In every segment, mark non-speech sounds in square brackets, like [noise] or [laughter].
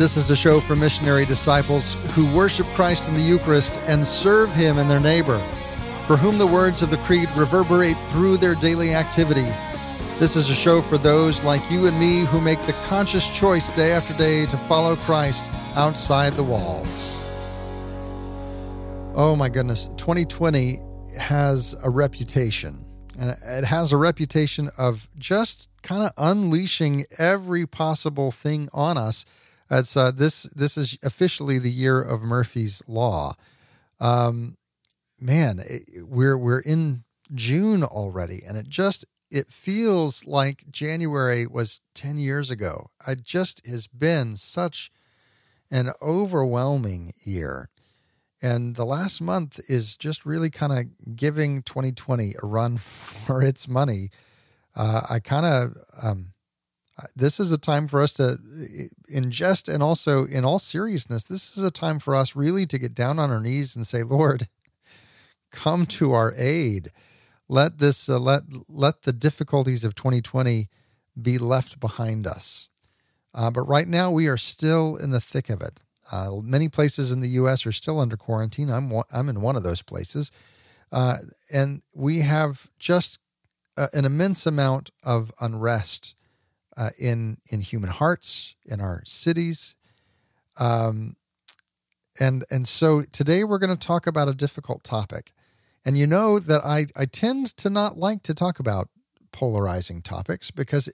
This is a show for missionary disciples who worship Christ in the Eucharist and serve Him and their neighbor, for whom the words of the Creed reverberate through their daily activity. This is a show for those like you and me who make the conscious choice day after day to follow Christ outside the walls. Oh my goodness, 2020 has a reputation, and it has a reputation of just kind of unleashing every possible thing on us it's uh, this this is officially the year of Murphy's Law. Um, man, it, we're we're in June already, and it just it feels like January was ten years ago. It just has been such an overwhelming year. And the last month is just really kind of giving 2020 a run [laughs] for its money. Uh, I kind of um, this is a time for us to ingest and also in all seriousness this is a time for us really to get down on our knees and say lord come to our aid. Let this uh, let let the difficulties of 2020 be left behind us. Uh, but right now we are still in the thick of it. Uh, many places in the us are still under quarantine. I'm i'm in one of those places. Uh, and we have just uh, an immense amount of unrest uh, in in human hearts, in our cities, um, and and so today we're going to talk about a difficult topic, and you know that I I tend to not like to talk about polarizing topics because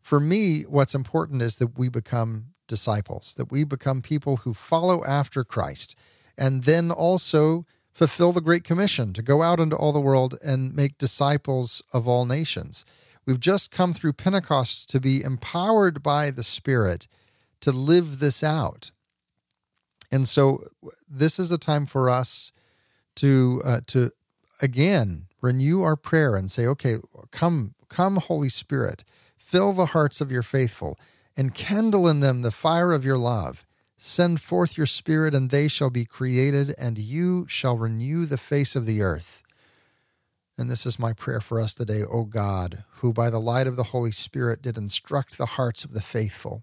for me what's important is that we become disciples, that we become people who follow after Christ, and then also fulfill the Great Commission to go out into all the world and make disciples of all nations. We've just come through Pentecost to be empowered by the Spirit to live this out. And so this is a time for us to uh, to again renew our prayer and say, okay, come, come, Holy Spirit, fill the hearts of your faithful and kindle in them the fire of your love. Send forth your Spirit, and they shall be created, and you shall renew the face of the earth. And this is my prayer for us today, O God, who by the light of the Holy Spirit did instruct the hearts of the faithful.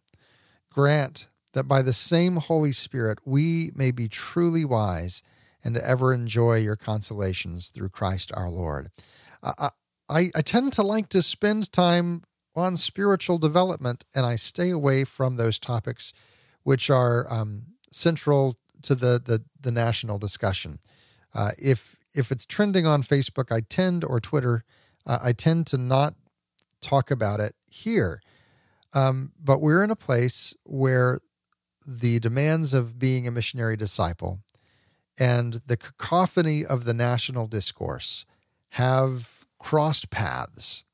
Grant that by the same Holy Spirit we may be truly wise and ever enjoy your consolations through Christ our Lord. I, I, I tend to like to spend time on spiritual development, and I stay away from those topics which are um, central to the, the, the national discussion. Uh, if if it's trending on Facebook, I tend or Twitter, uh, I tend to not talk about it here. Um, but we're in a place where the demands of being a missionary disciple and the cacophony of the national discourse have crossed paths.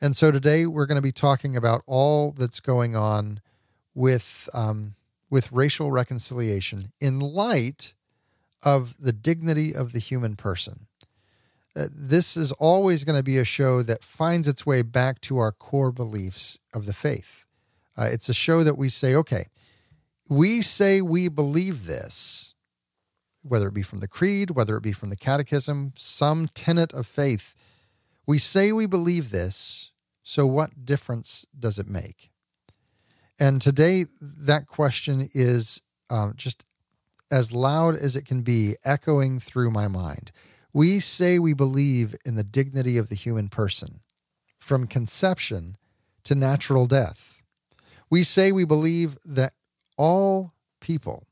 And so today we're going to be talking about all that's going on with um, with racial reconciliation in light of the dignity of the human person. Uh, this is always going to be a show that finds its way back to our core beliefs of the faith. Uh, it's a show that we say, okay, we say we believe this, whether it be from the creed, whether it be from the catechism, some tenet of faith. We say we believe this, so what difference does it make? And today, that question is um, just as loud as it can be, echoing through my mind. We say we believe in the dignity of the human person, from conception to natural death. We say we believe that all people,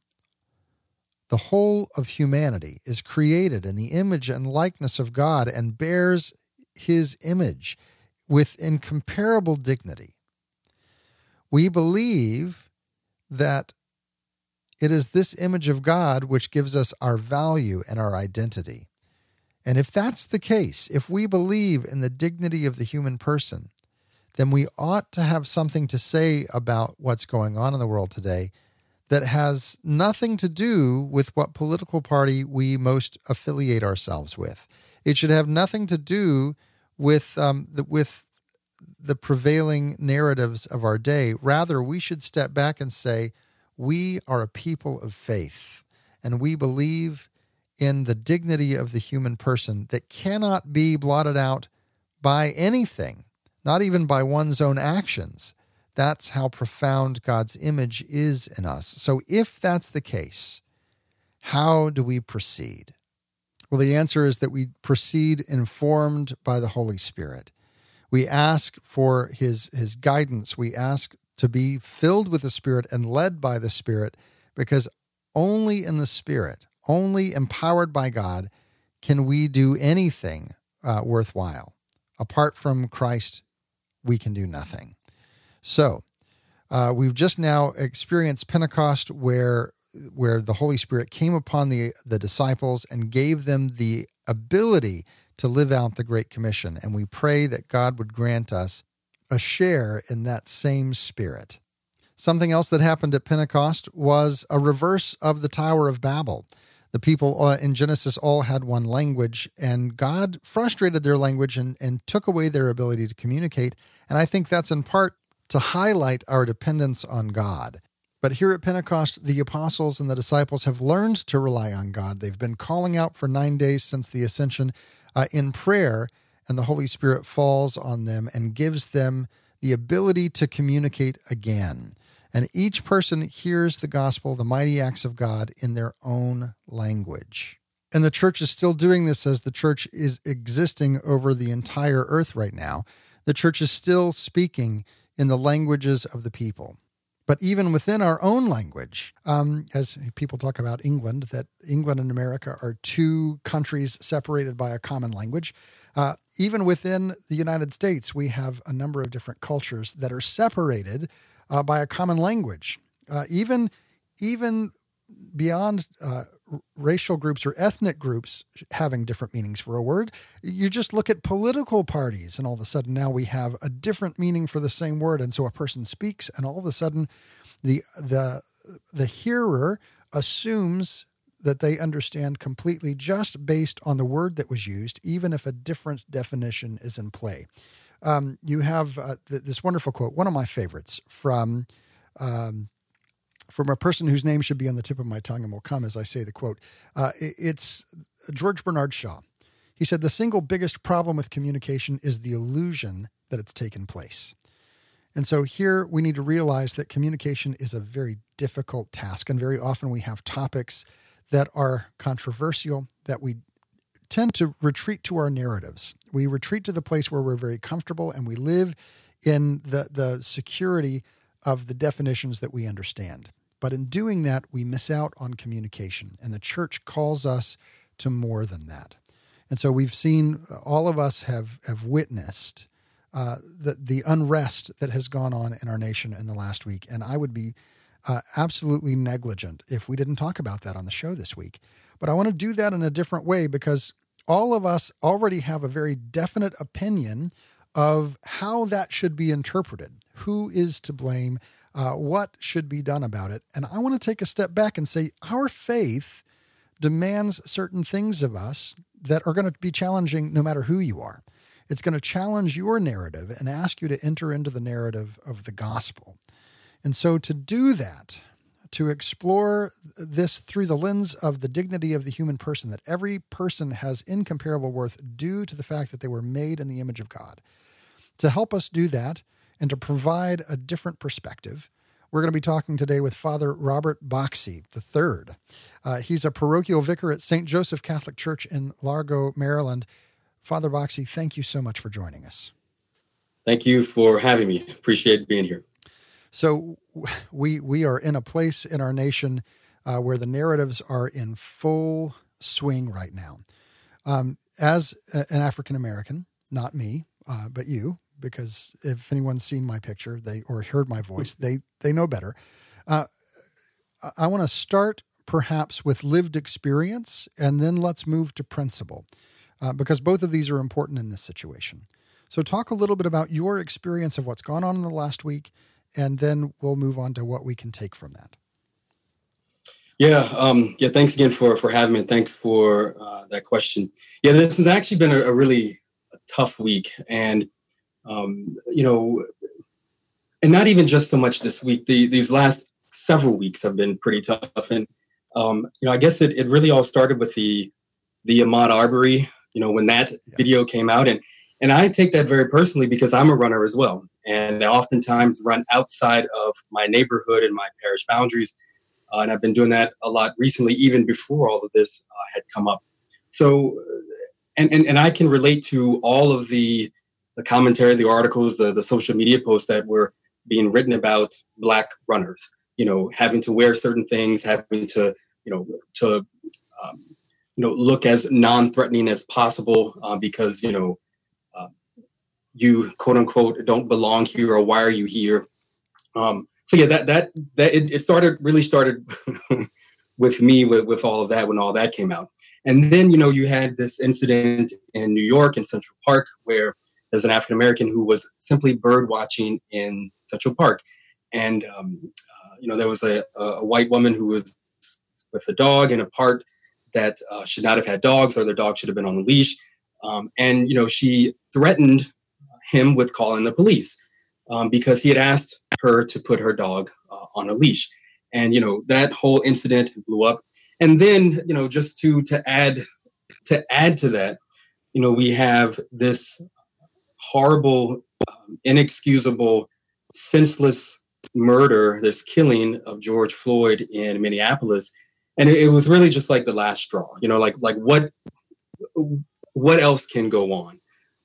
the whole of humanity, is created in the image and likeness of God and bears his image with incomparable dignity. We believe that it is this image of God which gives us our value and our identity. And if that's the case, if we believe in the dignity of the human person, then we ought to have something to say about what's going on in the world today that has nothing to do with what political party we most affiliate ourselves with. It should have nothing to do with um, the, with the prevailing narratives of our day. Rather, we should step back and say, we are a people of faith, and we believe in the dignity of the human person that cannot be blotted out by anything, not even by one's own actions. That's how profound God's image is in us. So, if that's the case, how do we proceed? Well, the answer is that we proceed informed by the Holy Spirit. We ask for his, his guidance. We ask to be filled with the Spirit and led by the Spirit because only in the Spirit, only empowered by God, can we do anything uh, worthwhile. Apart from Christ, we can do nothing. So, uh, we've just now experienced Pentecost, where where the Holy Spirit came upon the the disciples and gave them the ability to live out the Great Commission. And we pray that God would grant us a share in that same Spirit. Something else that happened at Pentecost was a reverse of the Tower of Babel. The people uh, in Genesis all had one language, and God frustrated their language and, and took away their ability to communicate. And I think that's in part to highlight our dependence on God. But here at Pentecost, the apostles and the disciples have learned to rely on God. They've been calling out for nine days since the ascension uh, in prayer, and the Holy Spirit falls on them and gives them the ability to communicate again. And each person hears the gospel, the mighty acts of God, in their own language. And the church is still doing this as the church is existing over the entire earth right now. The church is still speaking in the languages of the people. But even within our own language, um, as people talk about England, that England and America are two countries separated by a common language. Uh, even within the United States, we have a number of different cultures that are separated uh, by a common language. Uh, even even beyond uh, racial groups or ethnic groups having different meanings for a word. You just look at political parties, and all of a sudden now we have a different meaning for the same word. And so a person speaks, and all of a sudden, the the the hearer assumes that they understand completely just based on the word that was used, even if a different definition is in play. Um, you have uh, th- this wonderful quote, one of my favorites from um, from a person whose name should be on the tip of my tongue and will come as I say the quote. Uh, it's George Bernard Shaw. He said, The single biggest problem with communication is the illusion that it's taken place. And so here we need to realize that communication is a very difficult task. And very often we have topics that are controversial, that we tend to retreat to our narratives. We retreat to the place where we're very comfortable and we live in the, the security of the definitions that we understand. But in doing that, we miss out on communication. And the church calls us to more than that. And so we've seen, all of us have, have witnessed uh, the, the unrest that has gone on in our nation in the last week. And I would be uh, absolutely negligent if we didn't talk about that on the show this week. But I want to do that in a different way because all of us already have a very definite opinion of how that should be interpreted. Who is to blame? Uh, what should be done about it? And I want to take a step back and say our faith demands certain things of us that are going to be challenging no matter who you are. It's going to challenge your narrative and ask you to enter into the narrative of the gospel. And so, to do that, to explore this through the lens of the dignity of the human person, that every person has incomparable worth due to the fact that they were made in the image of God. To help us do that, and to provide a different perspective. We're going to be talking today with Father Robert Boxie III. Uh, he's a parochial vicar at St. Joseph Catholic Church in Largo, Maryland. Father Boxie, thank you so much for joining us. Thank you for having me. Appreciate being here. So, we we are in a place in our nation uh, where the narratives are in full swing right now. Um, as a, an African American, not me, uh, but you, because if anyone's seen my picture, they or heard my voice, they they know better. Uh, I want to start perhaps with lived experience, and then let's move to principle, uh, because both of these are important in this situation. So, talk a little bit about your experience of what's gone on in the last week, and then we'll move on to what we can take from that. Yeah, um, yeah. Thanks again for for having me. Thanks for uh, that question. Yeah, this has actually been a, a really tough week, and um, you know, and not even just so much this week. The, these last several weeks have been pretty tough, and um, you know, I guess it, it really all started with the the Ahmaud Arbery. You know, when that yeah. video came out, and and I take that very personally because I'm a runner as well, and they oftentimes run outside of my neighborhood and my parish boundaries. Uh, and I've been doing that a lot recently, even before all of this uh, had come up. So, and, and, and I can relate to all of the, the commentary, the articles, the, the social media posts that were being written about Black runners, you know, having to wear certain things, having to, you know, to, um, you know, look as non-threatening as possible uh, because, you know, uh, you quote unquote don't belong here or why are you here? Um, so yeah, that that that it, it started really started [laughs] with me with, with all of that when all that came out. And then, you know, you had this incident in New York in Central Park where there's an African American who was simply bird watching in Central Park. And, um, uh, you know, there was a, a, white woman who was with a dog in a park that uh, should not have had dogs or the dog should have been on the leash. Um, and, you know, she threatened him with calling the police um, because he had asked her to put her dog uh, on a leash. And, you know, that whole incident blew up. And then you know just to to add to add to that you know we have this horrible um, inexcusable senseless murder this killing of george floyd in minneapolis. And it, it was really just like the last straw you know like like what what else can go on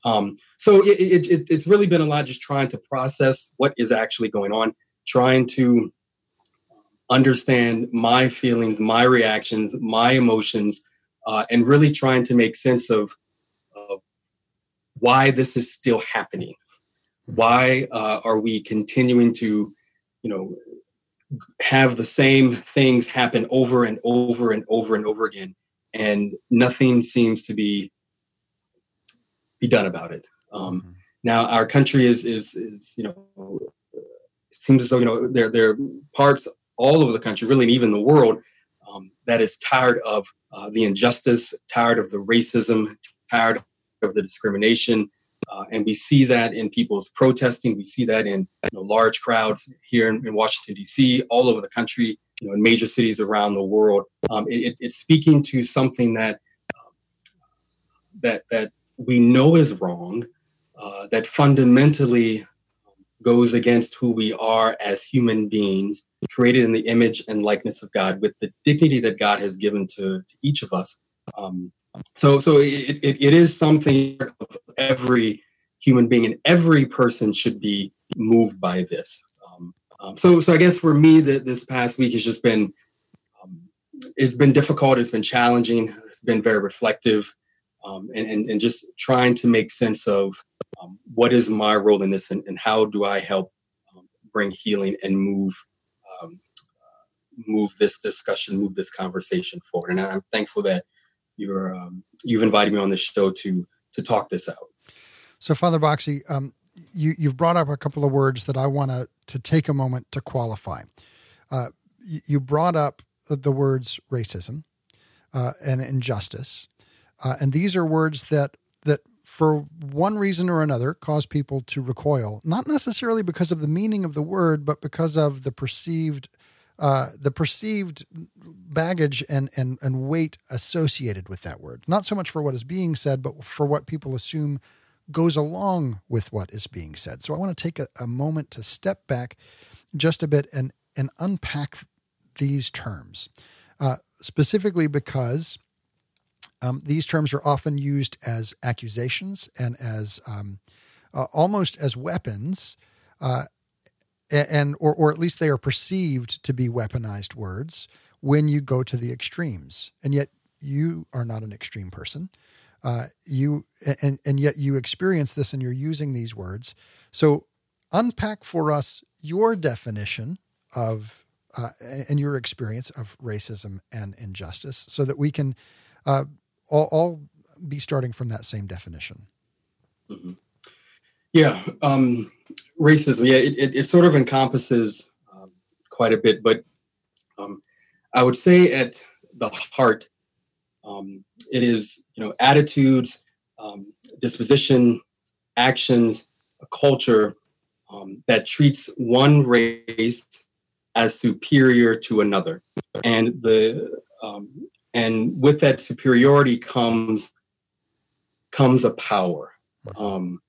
um, so it, it, it, it's really been a lot just trying to process what is actually going on trying to understand my feelings, my reactions, my emotions, uh, and really trying to make sense of, of why this is still happening. Why uh, are we continuing to, you know, have the same things happen over and over and over and over again, and nothing seems to be be done about it. Um, mm-hmm. Now, our country is, is is you know it seems as though you know there there are parts all over the country, really, and even the world, um, that is tired of uh, the injustice, tired of the racism, tired of the discrimination. Uh, and we see that in people's protesting. We see that in you know, large crowds here in, in, Washington, D.C., all over the country, you know, in major cities around the world. Um, it, it's speaking to something that uh, that that we know is wrong, uh, that fundamentally goes against who we are as human beings, created in the image and likeness of God, with the dignity that God has given to, to each of us. Um, so, so it, it, it is something every human being and every person should be moved by this. Um, um, so, so I guess for me, that this past week has just been um, it's been difficult. It's been challenging. It's been very reflective, um, and, and and just trying to make sense of um, what is my role in this and, and how do I help um, bring healing and move um, move this discussion, move this conversation forward. And I'm thankful that you're um, you've invited me on this show to to talk this out. So, Father Boxie, um, you you've brought up a couple of words that I want to to take a moment to qualify. Uh, you brought up the words racism uh, and injustice, uh, and these are words that that for one reason or another, cause people to recoil, not necessarily because of the meaning of the word, but because of the perceived uh, the perceived baggage and, and and weight associated with that word. Not so much for what is being said, but for what people assume goes along with what is being said. So I want to take a, a moment to step back just a bit and and unpack these terms, uh, specifically because um, these terms are often used as accusations and as um, uh, almost as weapons, uh, and or, or at least they are perceived to be weaponized words when you go to the extremes. And yet you are not an extreme person. Uh, you and and yet you experience this and you're using these words. So unpack for us your definition of uh, and your experience of racism and injustice, so that we can uh, all, be starting from that same definition. Mm-hmm. Yeah, um, racism. Yeah, it, it, it, sort of encompasses um, quite a bit, but um, I would say at the heart, um, it is you know attitudes, um, disposition, actions, a culture um, that treats one race as superior to another, and the and with that superiority comes comes a power um,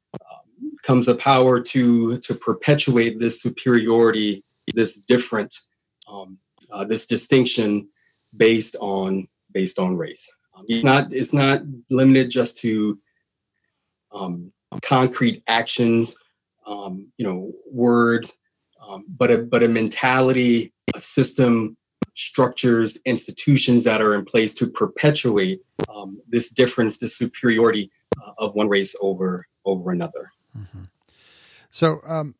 comes a power to to perpetuate this superiority, this difference, um, uh, this distinction based on based on race. Um, it's not it's not limited just to um, concrete actions, um, you know, words, um, but a but a mentality, a system, structures, institutions that are in place to perpetuate um, this difference, this superiority uh, of one race over over another. Mm-hmm. So um,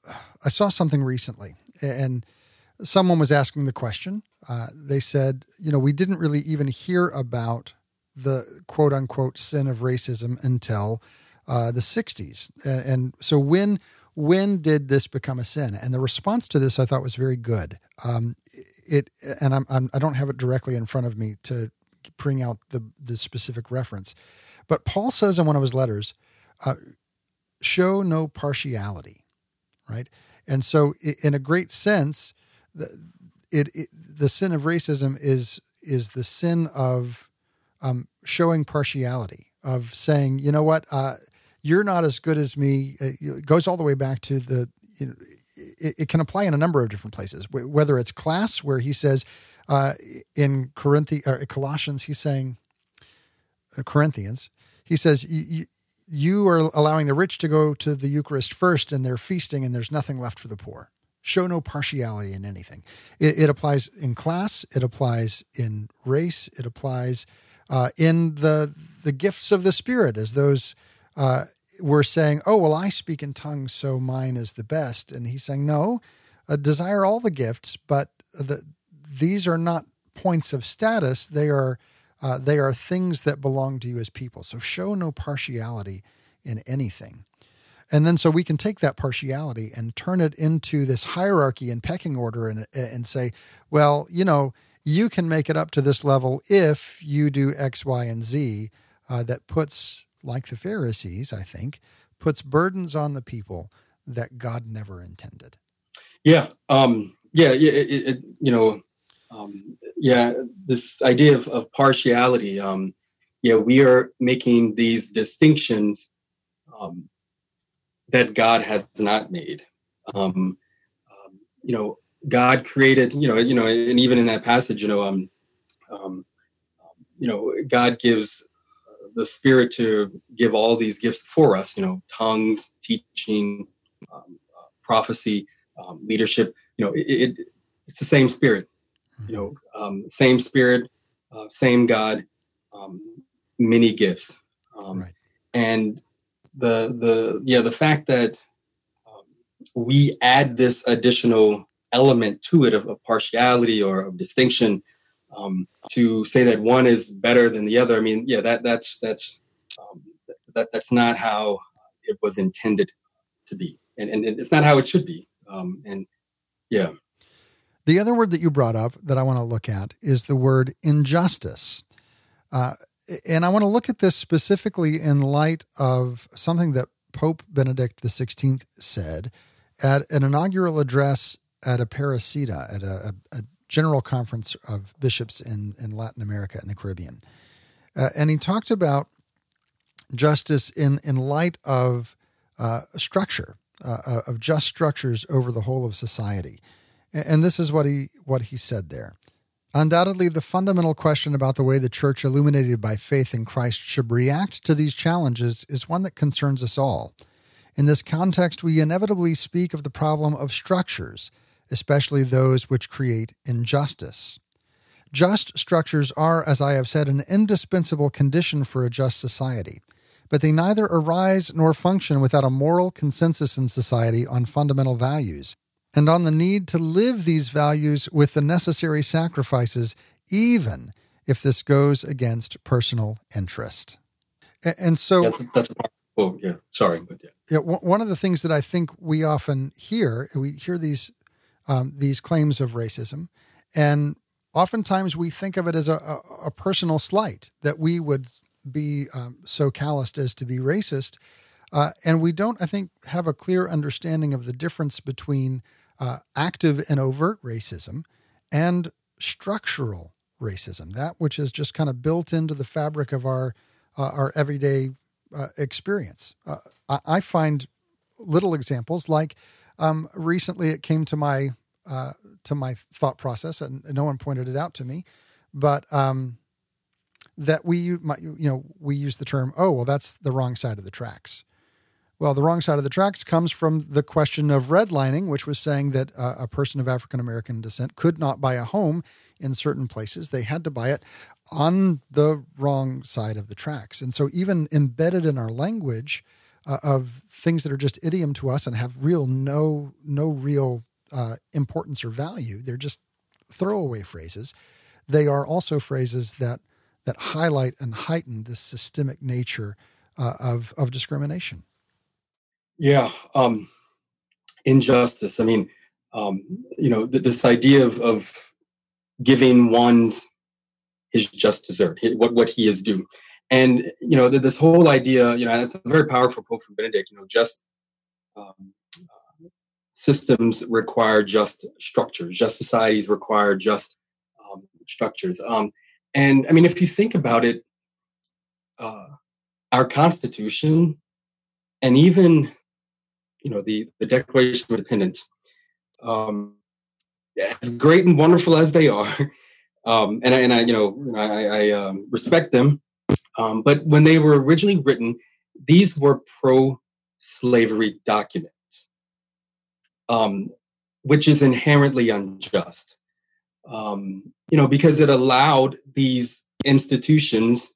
I saw something recently, and someone was asking the question. Uh, they said, you know, we didn't really even hear about the quote unquote sin of racism until uh, the 60s. And, and, so when when did this become a sin? And the response to this I thought was very good. Um, it and I'm, I'm I don't have it directly in front of me to bring out the the specific reference, but Paul says in one of his letters, uh, "Show no partiality," right? And so, in a great sense, the, it, it the sin of racism is is the sin of um, showing partiality, of saying, you know what, uh, you're not as good as me. It goes all the way back to the, you know, it, it can apply in a number of different places, whether it's class, where he says uh, in Corinthi, or Colossians, he's saying, uh, Corinthians, he says, you, you are allowing the rich to go to the Eucharist first and they're feasting and there's nothing left for the poor. Show no partiality in anything. It, it applies in class, it applies in race, it applies uh, in the the gifts of the Spirit, as those uh, were saying, "Oh, well, I speak in tongues, so mine is the best," and he's saying, "No, uh, desire all the gifts, but the, these are not points of status; they are uh, they are things that belong to you as people. So show no partiality in anything." And then so we can take that partiality and turn it into this hierarchy and pecking order and, and say, well, you know, you can make it up to this level if you do X, Y, and Z uh, that puts, like the Pharisees, I think, puts burdens on the people that God never intended. Yeah. Um, yeah. It, it, you know, um, yeah, this idea of, of partiality. Um, yeah, we are making these distinctions um, that God has not made. Um, um, you know, God created, you know, you know, and even in that passage, you know, um, um, you know, God gives the Spirit to give all these gifts for us. You know, tongues, teaching, um, uh, prophecy, um, leadership. You know, it, it, it's the same Spirit. You know, um, same Spirit, uh, same God, um, many gifts, um, right. and the the yeah the fact that um, we add this additional element to it of, of partiality or of distinction um, to say that one is better than the other. I mean, yeah, that that's that's um, that that's not how it was intended to be, and and, it's not how it should be. Um, and yeah. The other word that you brought up that I want to look at is the word injustice. Uh, and I want to look at this specifically in light of something that Pope Benedict XVI said at an inaugural address at Aparecida, at a, a, a general conference of bishops in, in Latin America and the Caribbean. Uh, and he talked about justice in, in light of uh, structure, uh, of just structures over the whole of society. And, and this is what he, what he said there. Undoubtedly, the fundamental question about the way the church, illuminated by faith in Christ, should react to these challenges is one that concerns us all. In this context, we inevitably speak of the problem of structures, especially those which create injustice. Just structures are, as I have said, an indispensable condition for a just society, but they neither arise nor function without a moral consensus in society on fundamental values and on the need to live these values with the necessary sacrifices, even if this goes against personal interest. And so that's, that's oh yeah, sorry, but yeah. yeah. One of the things that I think we often hear, we hear these um, these claims of racism, and oftentimes we think of it as a, a, a personal slight that we would be um, so calloused as to be racist, uh, and we don't, I think, have a clear understanding of the difference between uh, active and overt racism and structural racism, that which is just kind of built into the fabric of our uh, our everyday uh, experience. Uh, I, I, find little examples like um, recently it came to my uh, to my thought process, and no one pointed it out to me, but um, that we you know we use the term oh well that's the wrong side of the tracks. Well, the wrong side of the tracks comes from the question of redlining, which was saying that uh, a person of African American descent could not buy a home in certain places. They had to buy it on the wrong side of the tracks. And so, even embedded in our language uh, of things that are just idiom to us and have real no no real uh, importance or value, they're just throwaway phrases. They are also phrases that that highlight and heighten the systemic nature uh, of of discrimination. Yeah, um, injustice. I mean, um, you know, th- this idea of, of giving one his just desert, what what he is due, and you know, th- this whole idea. You know, it's a very powerful quote from Benedict. You know, just um, systems require just structures. Just societies require just um, structures. Um, and I mean, if you think about it, uh, our Constitution and even you know the the Declaration of Independence, um, as great and wonderful as they are, [laughs] um, and I, and I you know I, I um, respect them, um, but when they were originally written, these were pro-slavery documents, um, which is inherently unjust. Um, you know, because it allowed these institutions,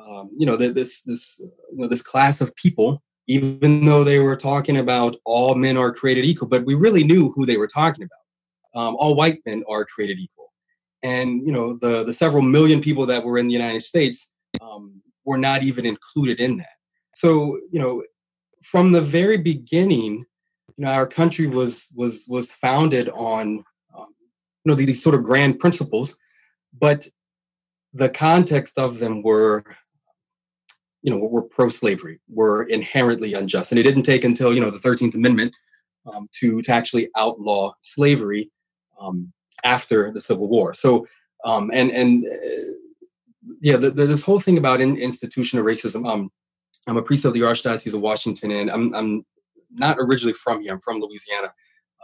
um, you know, this this you know, this class of people even though they were talking about all men are created equal, but we really knew who they were talking about. Um, all white men are created equal, and you know the the several million people that were in the United States um, were not even included in that. So you know, from the very beginning, you know, our country was was was founded on um, you know these sort of grand principles, but the context of them were you know, were pro-slavery, were inherently unjust. And it didn't take until, you know, the 13th Amendment um, to, to actually outlaw slavery um, after the Civil War. So, um, and, and uh, yeah, the, the, this whole thing about in, institutional racism, um, I'm a priest of the Archdiocese of Washington, and I'm, I'm not originally from here. I'm from Louisiana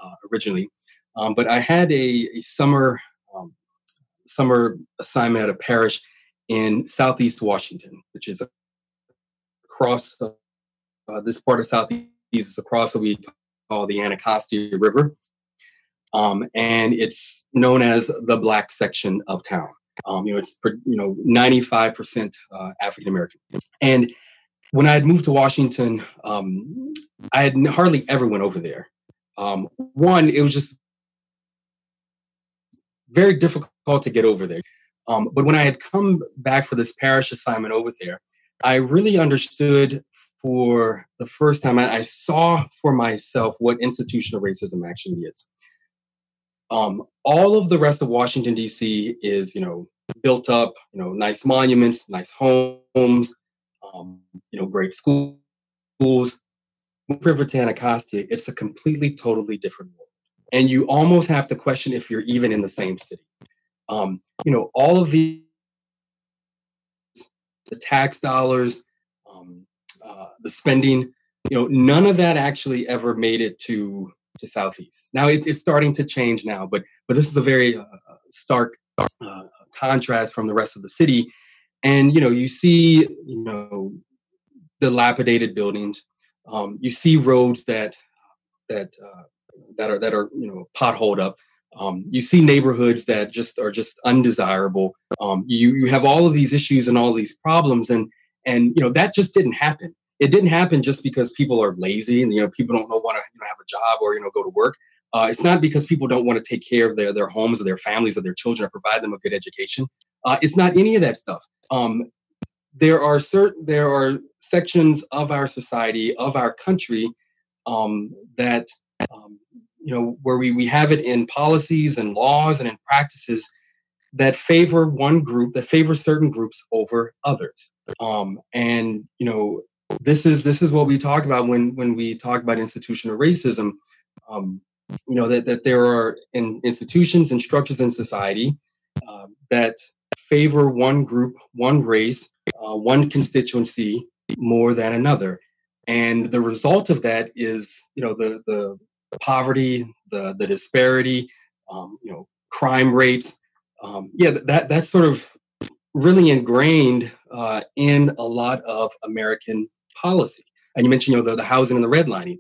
uh, originally. Um, but I had a, a summer um, summer assignment at a parish in Southeast Washington, which is across uh, this part of Southeast is across what we call the Anacostia River. Um, and it's known as the black section of town. Um, you know, it's you know 95% uh, African American. And when I had moved to Washington, um, I had hardly ever went over there. Um, one, it was just very difficult to get over there. Um, but when I had come back for this parish assignment over there, I really understood for the first time, I, I saw for myself what institutional racism actually is. Um, all of the rest of Washington, D.C. is, you know, built up, you know, nice monuments, nice homes, um, you know, great schools. River to Anacostia, it's a completely, totally different world. And you almost have to question if you're even in the same city. Um, you know, all of the the tax dollars, um, uh, the spending. You know, none of that actually ever made it to to Southeast. Now it, it's starting to change now, but but this is a very uh stark uh, contrast from the rest of the city. And you know, you see, you know, dilapidated buildings. Um, you see roads that that uh, that are that are you know potholed up. Um, you see neighborhoods that just are just undesirable. Um, you you have all of these issues and all these problems, and and you know that just didn't happen. It didn't happen just because people are lazy and you know people don't know want to you know, have a job or you know go to work. Uh, it's not because people don't want to take care of their their homes or their families or their children or provide them a good education. Uh, it's not any of that stuff. Um, there are certain there are sections of our society of our country um, that um, you know, where we, we have it in policies and laws and in practices that favor one group, that favor certain groups over others. Um, and you know, this is this is what we talk about when when we talk about institutional racism. Um, you know that that there are in institutions and structures in society uh, that favor one group, one race, uh, one constituency more than another. and the result of that is you know the the poverty, the the disparity, um, you know, crime rates. Um, yeah, that that's sort of really ingrained uh, in a lot of American policy. And you mentioned, you know, the, the housing and the redlining.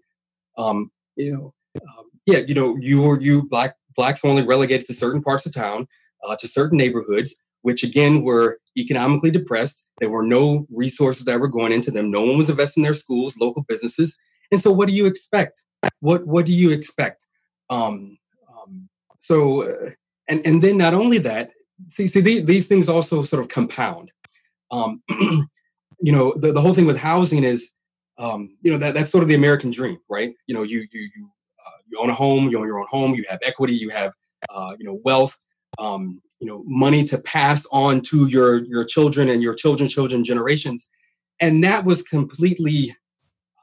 Um, you know, um, yeah, you know, you were you black blacks were only relegated to certain parts of town, uh, to certain neighborhoods, which again were economically depressed. There were no resources that were going into them. No one was investing in their schools, local businesses. And so, what do you expect? What What do you expect? Um, um, so, uh, and and then not only that, see, see these, these things also sort of compound. Um, [clears throat] you know, the, the whole thing with housing is, um, you know, that that's sort of the American dream, right? You know, you you you uh, you own a home, you own your own home, you have equity, you have uh, you know wealth, um, you know, money to pass on to your your children and your children, children generations, and that was completely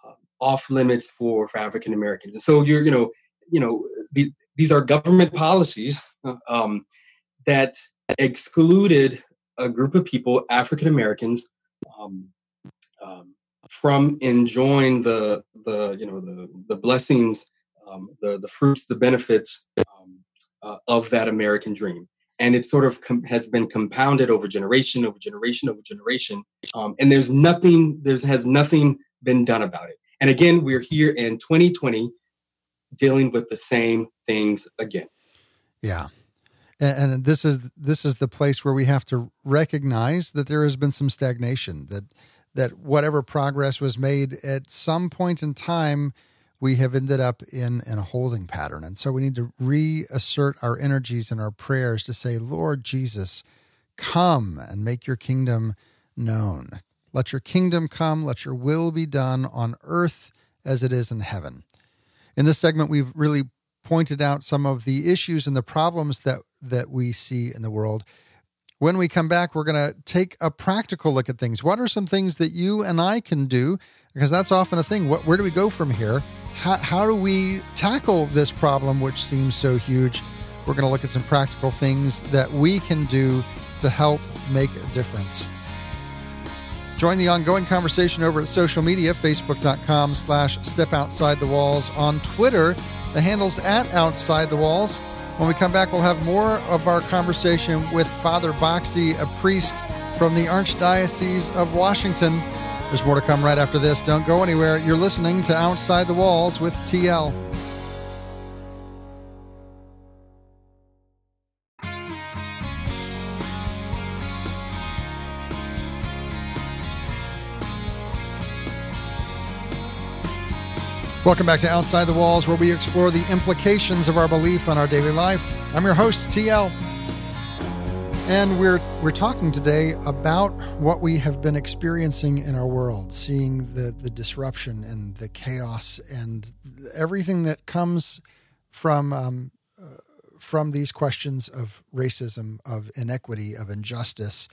uh, off limits for for African Americans. And so you're, you know, you know, the, these are government policies um, that excluded a group of people, African Americans, um, um, from enjoying the the you know the the blessings, um, the the fruits, the benefits um, uh, of that American dream. And it sort of com- has been compounded over generation, over generation, over generation. Um, and there's nothing, there's has nothing been done about it. And again, we're here in 2020 dealing with the same things again. Yeah and, and this is this is the place where we have to recognize that there has been some stagnation that that whatever progress was made at some point in time we have ended up in, in a holding pattern. And so we need to reassert our energies and our prayers to say, Lord Jesus, come and make your kingdom known. Let your kingdom come, let your will be done on earth as it is in heaven. In this segment, we've really pointed out some of the issues and the problems that that we see in the world. When we come back, we're going to take a practical look at things. What are some things that you and I can do? Because that's often a thing. What, where do we go from here? How, how do we tackle this problem, which seems so huge? We're going to look at some practical things that we can do to help make a difference. Join the ongoing conversation over at social media, facebook.com slash step outside the walls. On Twitter, the handle's at outside the walls. When we come back, we'll have more of our conversation with Father Boxie, a priest from the Archdiocese of Washington. There's more to come right after this. Don't go anywhere. You're listening to Outside the Walls with TL. Welcome back to Outside the Walls, where we explore the implications of our belief on our daily life. I'm your host, TL. And we're we're talking today about what we have been experiencing in our world, seeing the the disruption and the chaos and everything that comes from um, uh, from these questions of racism, of inequity, of injustice,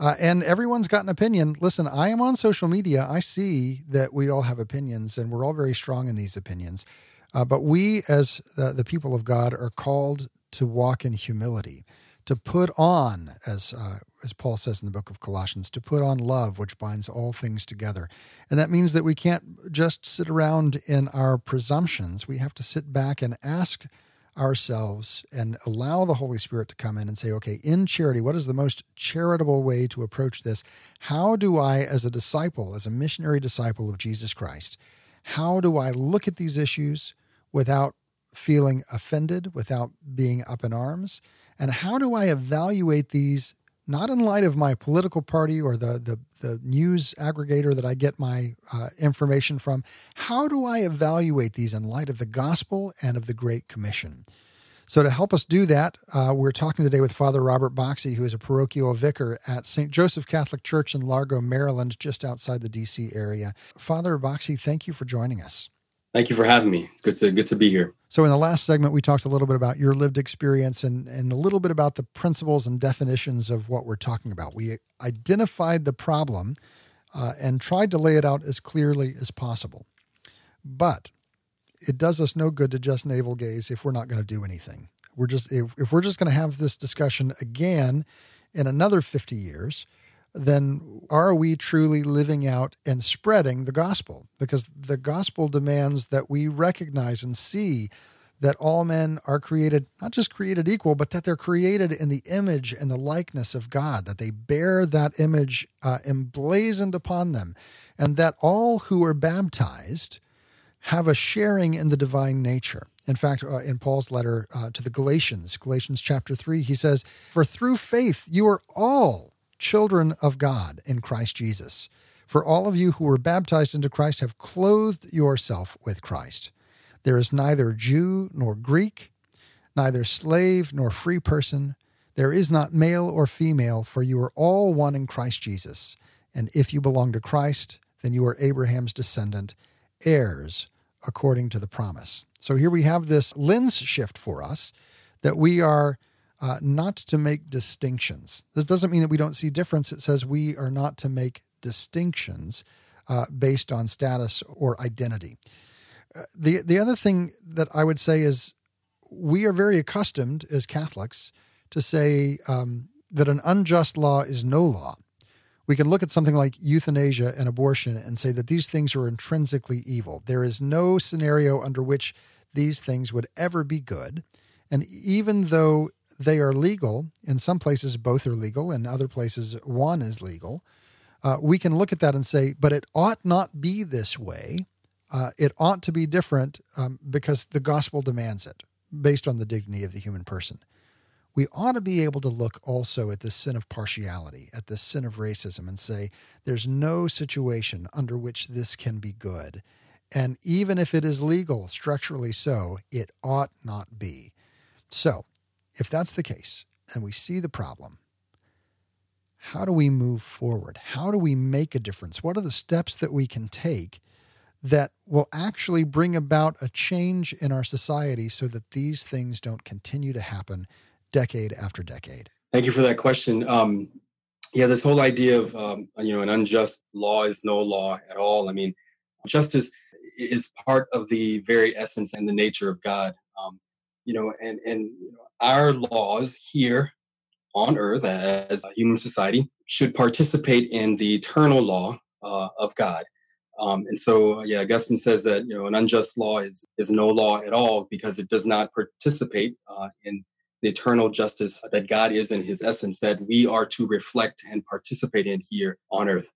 uh, and everyone's got an opinion. Listen, I am on social media. I see that we all have opinions and we're all very strong in these opinions. Uh, but we, as the, the, people of God, are called to walk in humility, to put on, as, uh, as Paul says in the book of Colossians, to put on love, which binds all things together. And that means that we can't just sit around in our presumptions. We have to sit back and ask ourselves and allow the Holy Spirit to come in and say, okay, in charity, what is the most charitable way to approach this? How do I, as a disciple, as a missionary disciple of Jesus Christ, how do I look at these issues without feeling offended, without being up in arms? And how do I evaluate these not in light of my political party or the, the, the news aggregator that I get my uh, information from. How do I evaluate these in light of the gospel and of the Great Commission? So, to help us do that, uh, we're talking today with Father Robert Boxie, who is a parochial vicar at St. Joseph Catholic Church in Largo, Maryland, just outside the DC area. Father Boxie, thank you for joining us. Thank you for having me. good to good to be here. So in the last segment, we talked a little bit about your lived experience and and a little bit about the principles and definitions of what we're talking about. We identified the problem uh, and tried to lay it out as clearly as possible, but it does us no good to just navel gaze if we're not going to do anything. We're just if, if we're just going to have this discussion again in another fifty years. Then are we truly living out and spreading the gospel? Because the gospel demands that we recognize and see that all men are created, not just created equal, but that they're created in the image and the likeness of God, that they bear that image uh, emblazoned upon them, and that all who are baptized have a sharing in the divine nature. In fact, uh, in Paul's letter uh, to the Galatians, Galatians chapter 3, he says, For through faith you are all children of God in Christ Jesus. For all of you who were baptized into Christ have clothed yourself with Christ. There is neither Jew nor Greek, neither slave nor free person. There is not male or female, for you are all one in Christ Jesus. And if you belong to Christ, then you are Abraham's descendant, heirs according to the promise. So here we have this lens shift for us that we are uh, not to make distinctions. This doesn't mean that we don't see difference. It says we are not to make distinctions uh, based on status or identity the the other thing that I would say is we are very accustomed as Catholics to say um, that an unjust law is no law. We can look at something like euthanasia and abortion and say that these things are intrinsically evil. There is no scenario under which these things would ever be good. And even though they are legal, in some places both are legal, in other places one is legal, uh, we can look at that and say, but it ought not be this way uh, it ought to be different um, because the gospel demands it based on the dignity of the human person. We ought to be able to look also at the sin of partiality, at the sin of racism, and say, there's no situation under which this can be good. And even if it is legal, structurally so, it ought not be. So, if that's the case, and we see the problem, how do we move forward? How do we make a difference? What are the steps that we can take that will actually bring about a change in our society so that these things don't continue to happen decade after decade? Thank you for that question. Um, yeah, this whole idea of um, you know an unjust law is no law at all. I mean, justice is part of the very essence and the nature of God. Um, you know, and and you know, our laws here on earth as a human society should participate in the eternal law uh, of God. Um, and so, yeah, Augustine says that you know an unjust law is is no law at all because it does not participate uh, in the eternal justice that God is in His essence that we are to reflect and participate in here on earth.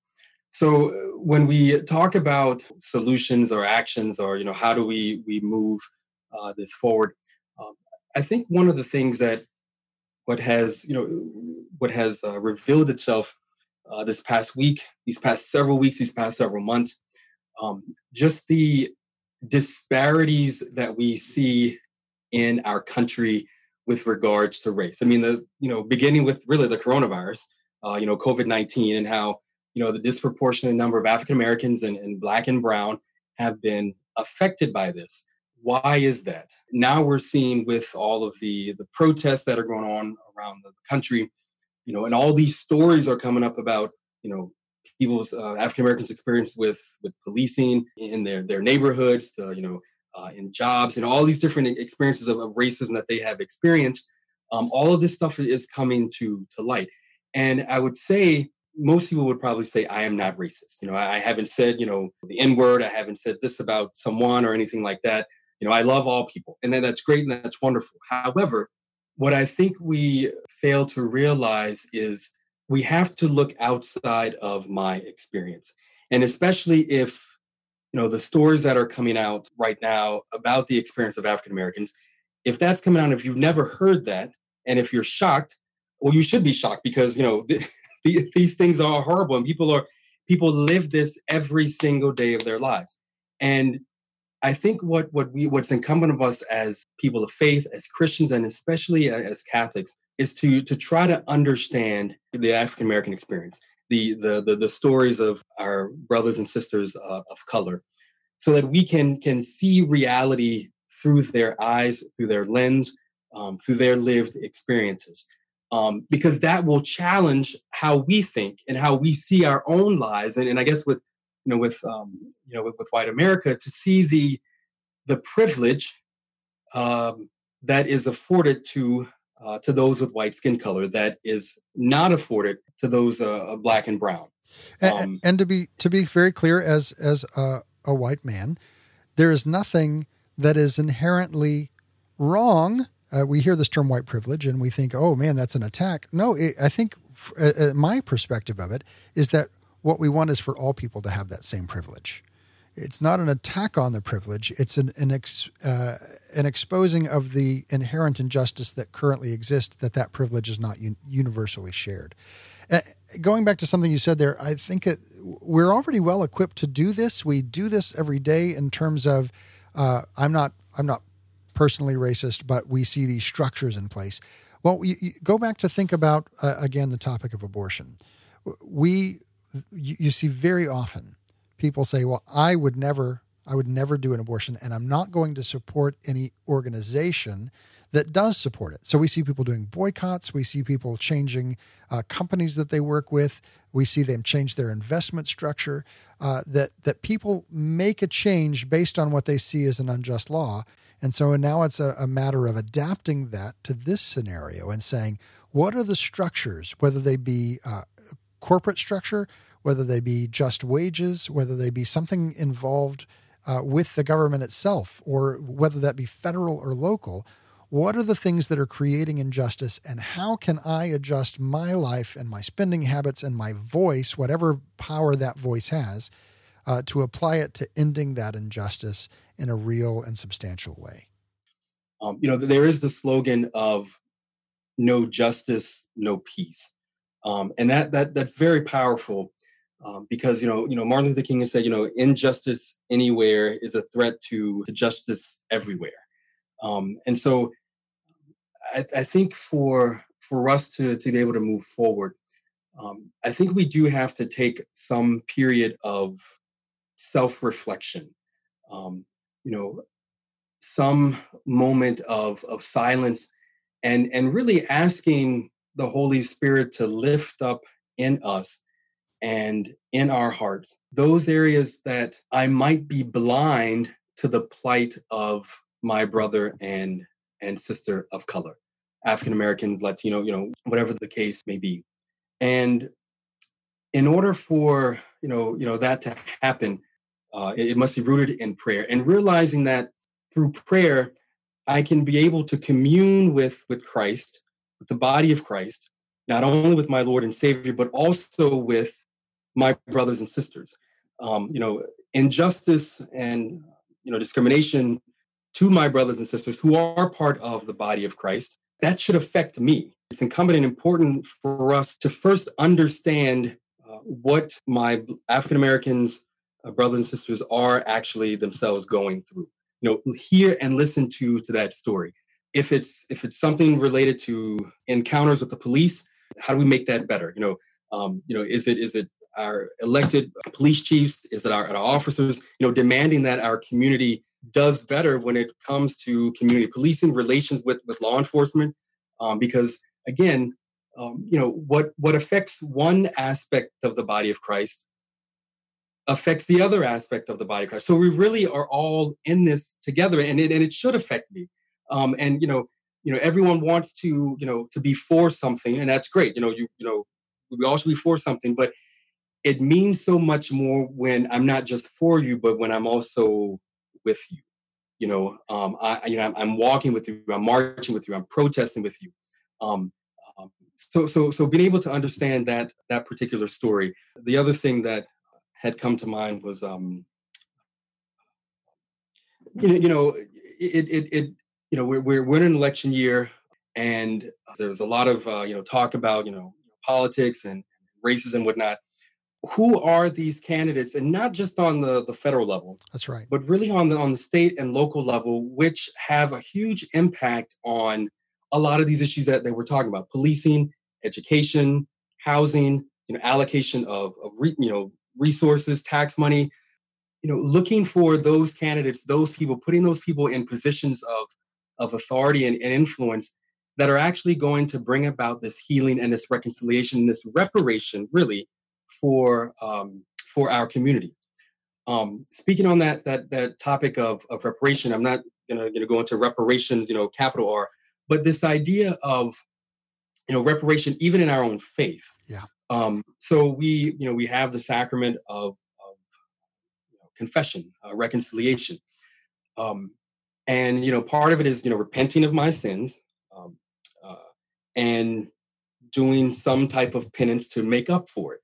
So, uh, when we talk about solutions or actions, or you know, how do we we move uh, this forward? I think one of the things that what has you know what has uh, revealed itself uh, this past week, these past several weeks, these past several months, um, just the disparities that we see in our country with regards to race. I mean, the you know, beginning with really the coronavirus, uh, you know, COVID nineteen, and how you know the disproportionate number of African Americans and, and Black and Brown have been affected by this. Why is that? Now we're seeing with all of the the protests that are going on around the country, you know, and all these stories are coming up about you know people's uh, African Americans' experience with with policing in their their neighborhoods, you know, uh, in jobs, and all these different experiences of, of racism that they have experienced. Um, all of this stuff is coming to to light, and I would say most people would probably say I am not racist. You know, I, I haven't said you know the N word. I haven't said this about someone or anything like that. You know, I love all people, and that's great and that's wonderful. However, what I think we fail to realize is we have to look outside of my experience. And especially if, you know, the stories that are coming out right now about the experience of African Americans, if that's coming out, if you've never heard that, and if you're shocked, well, you should be shocked because, you know, [laughs] the, the, these things are horrible and people are, people live this every single day of their lives. And I think what, what we, what's incumbent of us as people of faith, as Christians, and especially as Catholics, is to to try to understand the African American experience, the, the the the stories of our brothers and sisters uh, of color, so that we can can see reality through their eyes, through their lens, um, through their lived experiences, um, because that will challenge how we think and how we see our own lives, and, and I guess with you know with um, you know with, with white America to see the the privilege um, that is afforded to uh, to those with white skin color that is not afforded to those uh, black and brown. Um, and, and, to be to be very clear, as as a, a white man, there is nothing that is inherently wrong. Uh, we hear this term white privilege and we think, oh man, that's an attack. No, it, I think f- uh, uh, my perspective of it is that what we want is for all people to have that same privilege. It's not an attack on the privilege. It's an an, ex, uh, an exposing of the inherent injustice that currently exists. That that privilege is not un- universally shared. Uh, going back to something you said there, I think it, we're already well equipped to do this. We do this every day in terms of uh, I'm not I'm not personally racist, but we see these structures in place. Well, you, you go back to think about uh, again the topic of abortion. We you, you see very often people say, "Well, I would never I would never do an abortion, and I'm not going to support any organization that does support it. So we see people doing boycotts. We see people changing uh, companies that they work with. We see them change their investment structure. Uh, that that people make a change based on what they see as an unjust law. And so now it's a, a matter of adapting that to this scenario and saying, what are the structures, whether they be uh, corporate structure, whether they be just wages, whether they be something involved uh, with the government itself, or whether that be federal or local what are the things that are creating injustice and how can I adjust my life and my spending habits and my voice, whatever power that voice has, uh, to apply it to ending that injustice in a real and substantial way? Um, you know, there is the slogan of "No justice, no peace," um, and that that that's very powerful um, because you know, you know, Martin Luther King has said, you know, injustice anywhere is a threat to, to justice everywhere. Um, and so I, I, think for for us to, to be able to move forward, um, I think we do have to take some period of self-reflection. Um, you know, some moment of of silence and and really asking the Holy Spirit to lift up in us and in our hearts those areas that I might be blind to the plight of my brother and and sister of color, African American, Latino, you know, whatever the case may be. And in order for you know you know that to happen, uh, it, it must be rooted in prayer and realizing that through prayer I can be able to commune with with Christ, with the body of Christ, not only with my Lord and Savior, but also with my brothers and sisters. Um, you know, injustice and you know discrimination to my brothers and sisters who are part of the body of Christ, that should affect me. It's incumbent and important for us to first understand uh, what my African Americans, uh, brothers and sisters, are actually themselves going through. You know, hear and listen to to that story. If it's if it's something related to encounters with the police, how do we make that better? You know, um, you know, is it is it our elected police chiefs? Is it our, our officers? You know, demanding that our community does better when it comes to community policing, relations with, with law enforcement, um, because again, um, you know what what affects one aspect of the body of Christ affects the other aspect of the body of Christ. So we really are all in this together, and it and it should affect me. Um, and you know, you know, everyone wants to you know to be for something, and that's great. You know, you you know, we all should be for something, but it means so much more when I'm not just for you, but when I'm also with you. You know, um, I, you know, I'm, I'm, walking with you, I'm marching with you, I'm protesting with you. Um, um, so, so, so being able to understand that that particular story. The other thing that had come to mind was, um, you know, you know, it, it, it you know, we're, we're, we're in an election year, and there's a lot of uh, you know talk about you know politics and races and whatnot who are these candidates and not just on the, the federal level that's right. but really on the on the state and local level which have a huge impact on a lot of these issues that, that we're talking about policing education housing you know allocation of, of re, you know resources tax money. You know looking for those candidates those people putting those people in positions of of authority and, and influence that are actually going to bring about this healing and this reconciliation this reparation really for um, for our community. Um, speaking on that that that topic of, of reparation, I'm not gonna, gonna go into reparations, you know, capital R, but this idea of you know reparation even in our own faith. Yeah. Um, so we you know we have the sacrament of, of you know, confession uh, reconciliation. Um, and you know part of it is you know repenting of my sins um, uh, and doing some type of penance to make up for it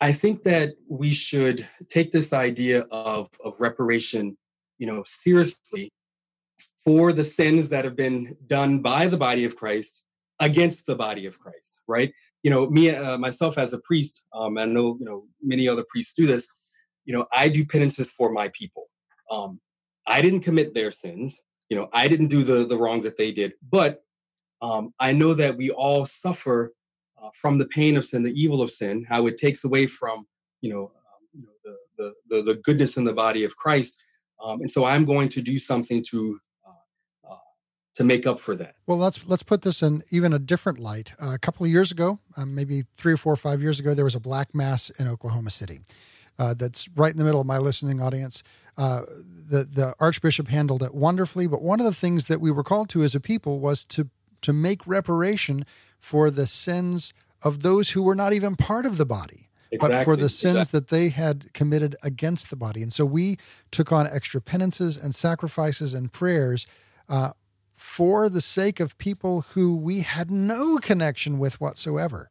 i think that we should take this idea of of reparation you know seriously for the sins that have been done by the body of christ against the body of christ right you know me uh, myself as a priest um, i know you know many other priests do this you know i do penances for my people um, I didn't commit their sins. You know, I didn't do the the wrongs that they did. But um, I know that we all suffer uh, from the pain of sin, the evil of sin, how it takes away from you know, um, you know the, the, the goodness in the body of Christ. Um, and so I'm going to do something to uh, uh, to make up for that. Well, let's let's put this in even a different light. Uh, a couple of years ago, um, maybe three or four or five years ago, there was a black mass in Oklahoma City. Uh, that's right in the middle of my listening audience. Uh, the the archbishop handled it wonderfully. But one of the things that we were called to as a people was to to make reparation for the sins of those who were not even part of the body. Exactly. But for the sins exactly. that they had committed against the body. And so we took on extra penances and sacrifices and prayers uh, for the sake of people who we had no connection with whatsoever.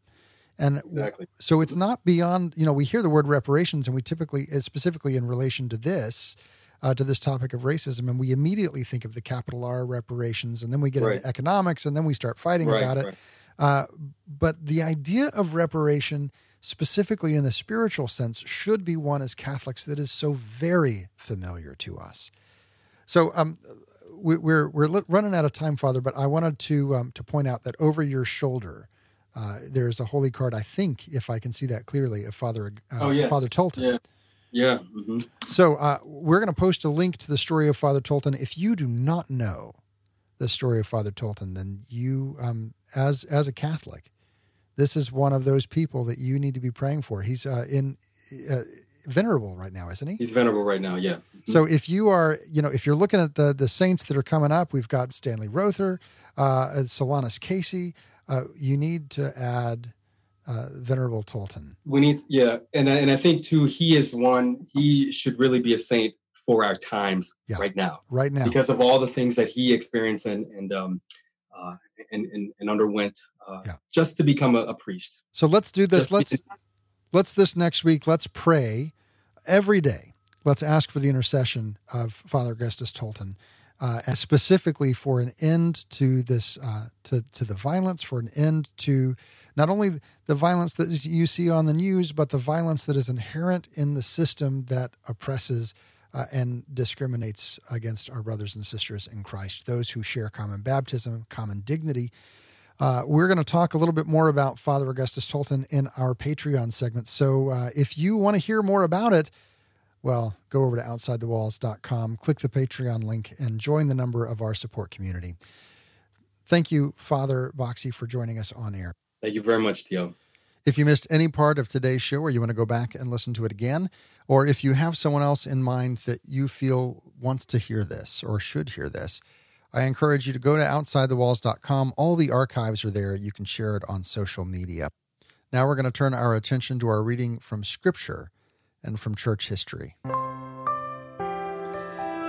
And exactly. so it's not beyond, you know, we hear the word reparations and we typically, specifically in relation to this, uh, to this topic of racism, and we immediately think of the capital R reparations, and then we get Right. into economics, and then we start fighting Right, about it. right. Uh, but the idea of reparation, specifically in the spiritual sense, should be one as Catholics that is so very familiar to us. So um, we, we're we're running out of time, Father, but I wanted to um, to point out that over your shoulder. Uh, there's a holy card, I think, if I can see that clearly, of Father uh, Oh, yes. Father Tolton. Yeah. Yeah. hmm So uh, we're going to post a link to the story of Father Tolton. If you do not know the story of Father Tolton, then you, um, as as a Catholic, this is one of those people that you need to be praying for. He's uh, in uh, venerable right now, isn't he? He's venerable right now. Yeah. Mhm. So if you are, you know, if you're looking at the the saints that are coming up, we've got Stanley Rother, uh, Solanus Casey. Uh, you need to add uh, Venerable Tolton. we need yeah and I- and i think too he is one he should really be a saint for our times Yeah. right now right now. because of all the things that he experienced and and um uh and and, and underwent uh Yeah. just to become a, a priest So let's do this. Let's let's this next week. Let's pray every day. Let's ask for the intercession of Father Augustus Tolton, uh, and specifically for an end to this uh, to to the violence, for an end to not only the violence that you see on the news, but the violence that is inherent in the system that oppresses. Uh, and discriminates against our brothers and sisters in Christ, those who share common baptism, common dignity, uh, we're going to talk a little bit more about Father Augustus Tolton in our Patreon segment. So uh, if you want to hear more about it, well, go over to OutsideTheWalls.com, click the Patreon link, and join the number of our support community. Thank you, Father Boxie, for joining us on air. thank you very much Theo. If you missed any part of today's show or you want to go back and listen to it again, or if you have someone else in mind that you feel wants to hear this or should hear this, I encourage you to go to OutsideTheWalls.com. All the archives are there. You can share it on social media. Now we're going to turn our attention to our reading from Scripture and from church history.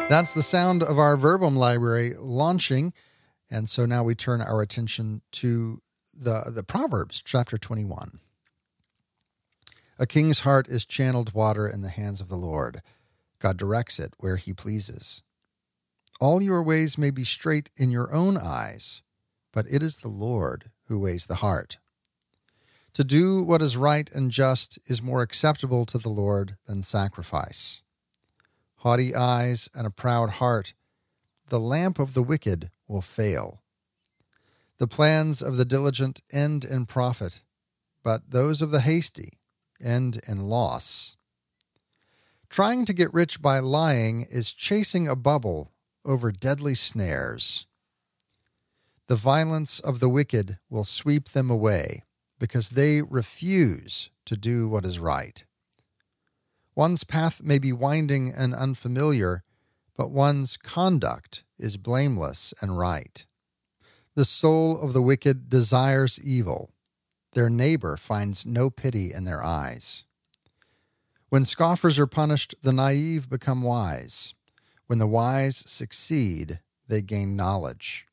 That's the sound of our Verbum library launching. And so now we turn our attention to the, the Proverbs, chapter 21. A king's heart is channeled water in the hands of the Lord. God directs it where he pleases. All your ways may be straight in your own eyes, but it is the Lord who weighs the heart. To do what is right and just is more acceptable to the Lord than sacrifice. Haughty eyes and a proud heart, the lamp of the wicked will fail. The plans of the diligent end in profit, but those of the hasty end in loss. Trying to get rich by lying is chasing a bubble over deadly snares. The violence of the wicked will sweep them away because they refuse to do what is right. One's path may be winding and unfamiliar, but one's conduct is blameless and right. The soul of the wicked desires evil. Their neighbor finds no pity in their eyes. When scoffers are punished, the naive become wise. When the wise succeed, they gain knowledge.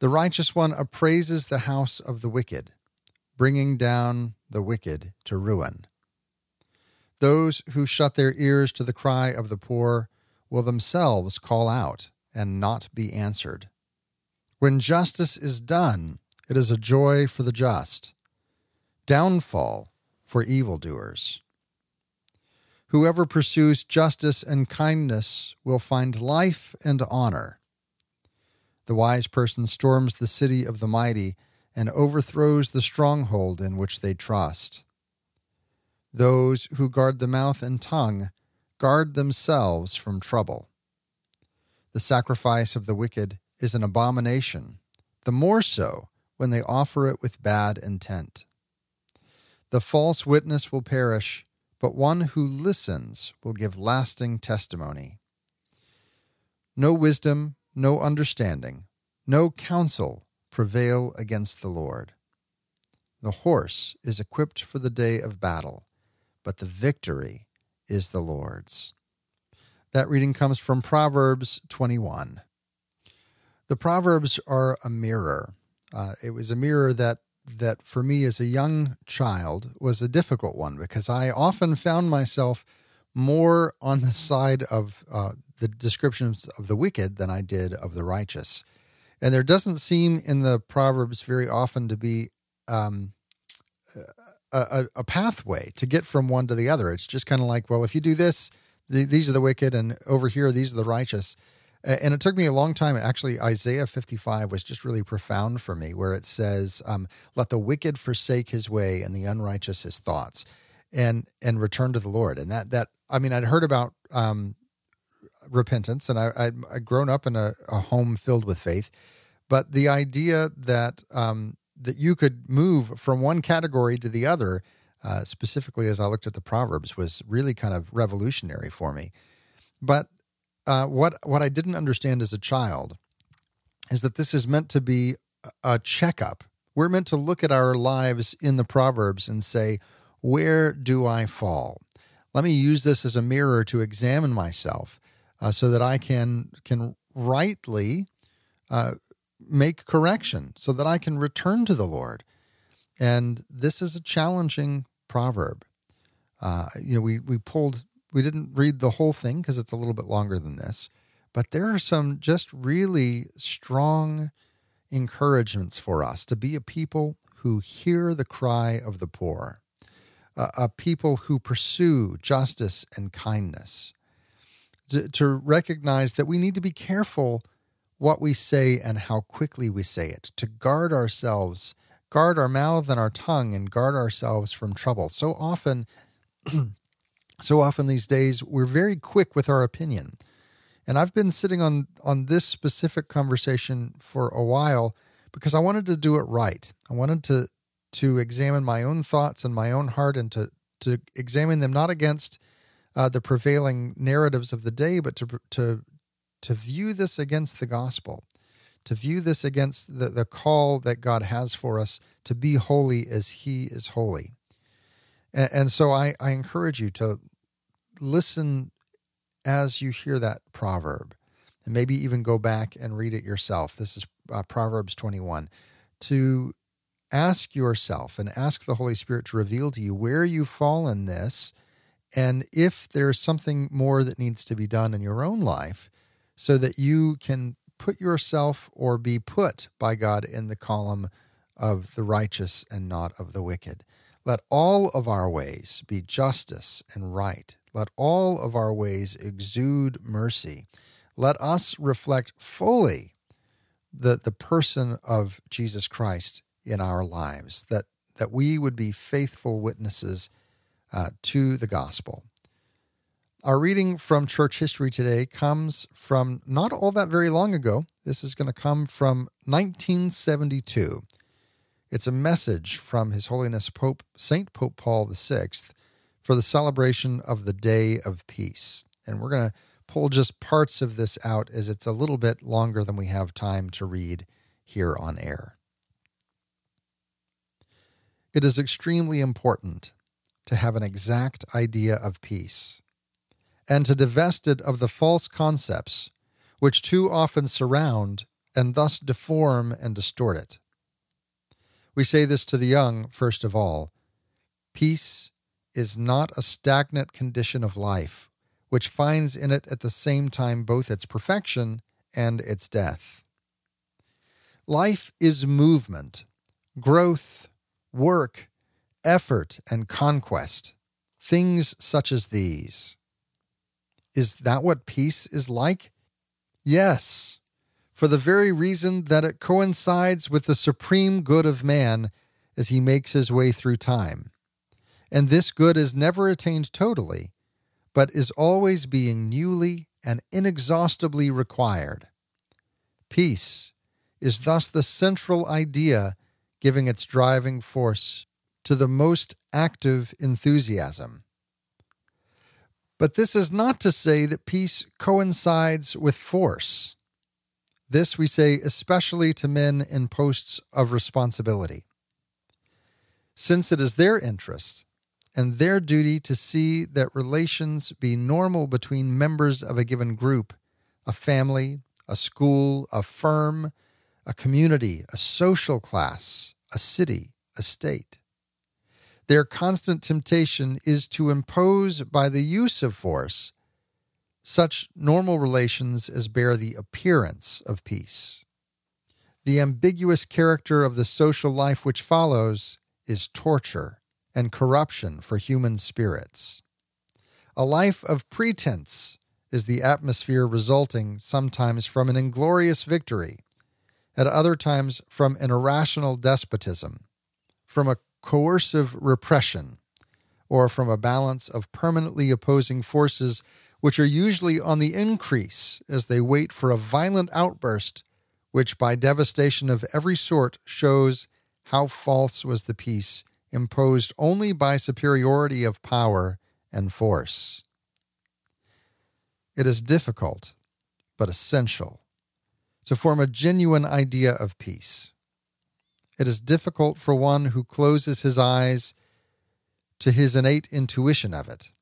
The righteous one appraises the house of the wicked, bringing down the wicked to ruin. Those who shut their ears to the cry of the poor will themselves call out and not be answered. When justice is done, it is a joy for the just, downfall for evildoers. Whoever pursues justice and kindness will find life and honor. The wise person storms the city of the mighty and overthrows the stronghold in which they trust. Those who guard the mouth and tongue guard themselves from trouble. The sacrifice of the wicked is an abomination, the more so when they offer it with bad intent. The false witness will perish, but one who listens will give lasting testimony. No wisdom, no understanding, no counsel prevail against the Lord. The horse is equipped for the day of battle, but the victory is the Lord's. That reading comes from Proverbs 21. The Proverbs are a mirror. Uh, it was a mirror that that for me as a young child was a difficult one because I often found myself more on the side of uh, the descriptions of the wicked than I did of the righteous. And there doesn't seem in the Proverbs very often to be um, a, a, pathway to get from one to the other. It's just kind of like, well, if you do this, the, these are the wicked, and over here, these are the righteous. And it took me a long time. Actually, Isaiah 55 was just really profound for me, where it says, um, "Let the wicked forsake his way, and the unrighteous his thoughts, and and return to the Lord." And that that I mean, I'd heard about um, repentance, and I, I'd, I'd, grown up in a, a, home filled with faith, but the idea that um, that you could move from one category to the other, uh, specifically as I looked at the Proverbs, was really kind of revolutionary for me. But uh, what what I didn't understand as a child is that this is meant to be a checkup. We're meant to look at our lives in the Proverbs and say, where do I fall? Let me use this as a mirror to examine myself, uh, so that I can can rightly uh, make correction so that I can return to the Lord. And this is a challenging proverb. Uh, you know, we we pulled we didn't read the whole thing because it's a little bit longer than this, but there are some just really strong encouragements for us to be a people who hear the cry of the poor, a, people who pursue justice and kindness, to, to recognize that we need to be careful what we say and how quickly we say it, to guard ourselves, guard our mouth and our tongue, and guard ourselves from trouble. So often, [clears throat] so often these days, we're very quick with our opinion. And I've been sitting on, on this specific conversation for a while because I wanted to do it right. I wanted to to examine my own thoughts and my own heart and to to examine them not against uh, the prevailing narratives of the day, but to to to view this against the gospel, to view this against the, the call that God has for us to be holy as He is holy. And, and so I, I encourage you to listen as you hear that proverb, and maybe even go back and read it yourself. This is uh, Proverbs 21. To ask yourself and ask the Holy Spirit to reveal to you where you fall in this, and if there's something more that needs to be done in your own life so that you can put yourself or be put by God in the column of the righteous and not of the wicked. Let all of our ways be justice and right. Let all of our ways exude mercy. Let us reflect fully the, the person of Jesus Christ in our lives, that, that we would be faithful witnesses uh, to the gospel. Our reading from church history today comes from not all that very long ago. This is going to come from 1972. It's a message from His Holiness Pope Saint Pope Paul VI for the celebration of the Day of Peace. And we're going to pull just parts of this out as it's a little bit longer than we have time to read here on air. It is extremely important to have an exact idea of peace and to divest it of the false concepts which too often surround and thus deform and distort it. We say this to the young, first of all. Peace is not a stagnant condition of life, which finds in it at the same time both its perfection and its death. Life is movement, growth, work, effort, and conquest, things such as these. Is that what peace is like? Yes, for the very reason that it coincides with the supreme good of man as he makes his way through time. And this good is never attained totally, but is always being newly and inexhaustibly required. Peace is thus the central idea giving its driving force to the most active enthusiasm. But this is not to say that peace coincides with force. This we say especially to men in posts of responsibility. Since it is their interest and their duty to see that relations be normal between members of a given group, a family, a school, a firm, a community, a social class, a city, a state. Their constant temptation is to impose by the use of force such normal relations as bear the appearance of peace. The ambiguous character of the social life which follows is torture and corruption for human spirits. A life of pretense is the atmosphere resulting sometimes from an inglorious victory, at other times from an irrational despotism, from a coercive repression, or from a balance of permanently opposing forces which are usually on the increase as they wait for a violent outburst, which by devastation of every sort shows how false was the peace imposed only by superiority of power and force. It is difficult, but essential, to form a genuine idea of peace. It is difficult for one who closes his eyes to his innate intuition of it,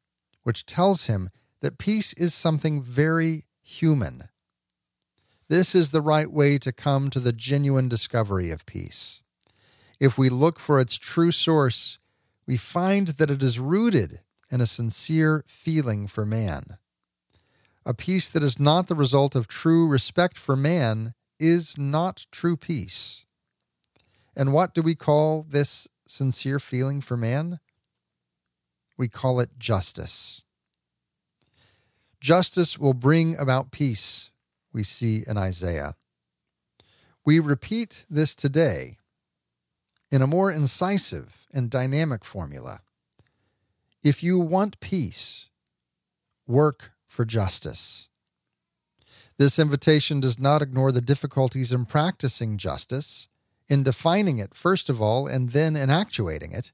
which tells him that peace is something very human. This is the right way to come to the genuine discovery of peace. If we look for its true source, we find that it is rooted in a sincere feeling for man. A peace that is not the result of true respect for man is not true peace. And what do we call this sincere feeling for man? We call it justice. Justice will bring about peace, we see in Isaiah. We repeat this today in a more incisive and dynamic formula. If you want peace, work for justice. This invitation does not ignore the difficulties in practicing justice, in defining it, first of all, and then in actuating it,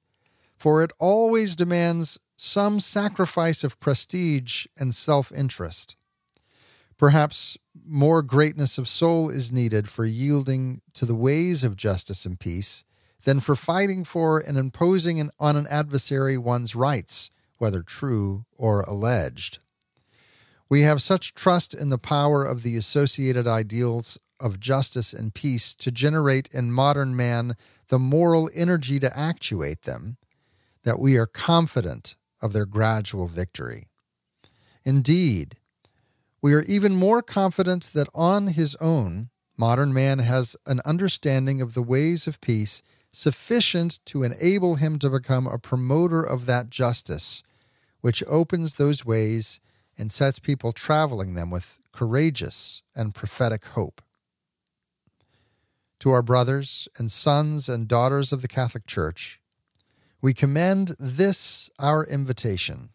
for it always demands some sacrifice of prestige and self interest. Perhaps more greatness of soul is needed for yielding to the ways of justice and peace than for fighting for and imposing on an adversary one's rights, whether true or alleged. We have such trust in the power of the associated ideals of justice and peace to generate in modern man the moral energy to actuate them that we are confident of their gradual victory. Indeed, we are even more confident that on his own, modern man has an understanding of the ways of peace sufficient to enable him to become a promoter of that justice, which opens those ways and sets people traveling them with courageous and prophetic hope. To our brothers and sons and daughters of the Catholic Church, we commend this our invitation.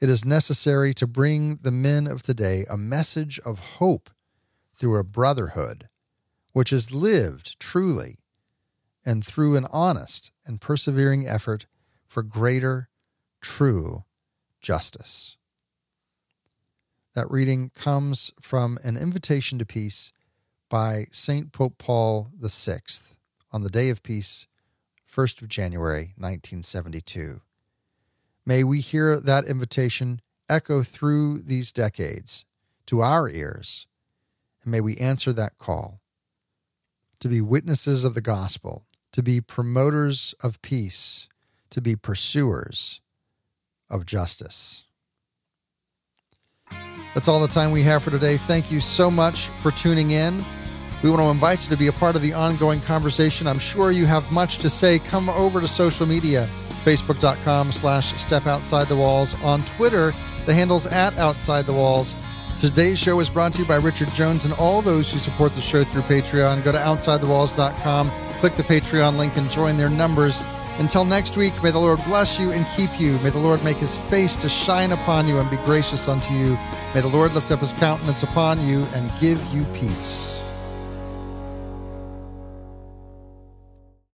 It is necessary to bring the men of today a message of hope through a brotherhood which is lived truly and through an honest and persevering effort for greater, true justice. That reading comes from An Invitation to Peace by St. Pope Paul VI on the day of peace, 1st of January, 1972. May we hear that invitation echo through these decades to our ears, and may we answer that call to be witnesses of the gospel, to be promoters of peace, to be pursuers of justice. That's all the time we have for today. Thank you so much for tuning in. We want to invite you to be a part of the ongoing conversation. I'm sure you have much to say. Come over to social media, facebook.com slash step outside the walls. On Twitter, the handle's at outside the walls. Today's show is brought to you by Richard Jones and all those who support the show through Patreon. Go to OutsideTheWalls.com, click the Patreon link, and join their numbers. Until next week, may the Lord bless you and keep you. May the Lord make his face to shine upon you and be gracious unto you. May the Lord lift up his countenance upon you and give you peace.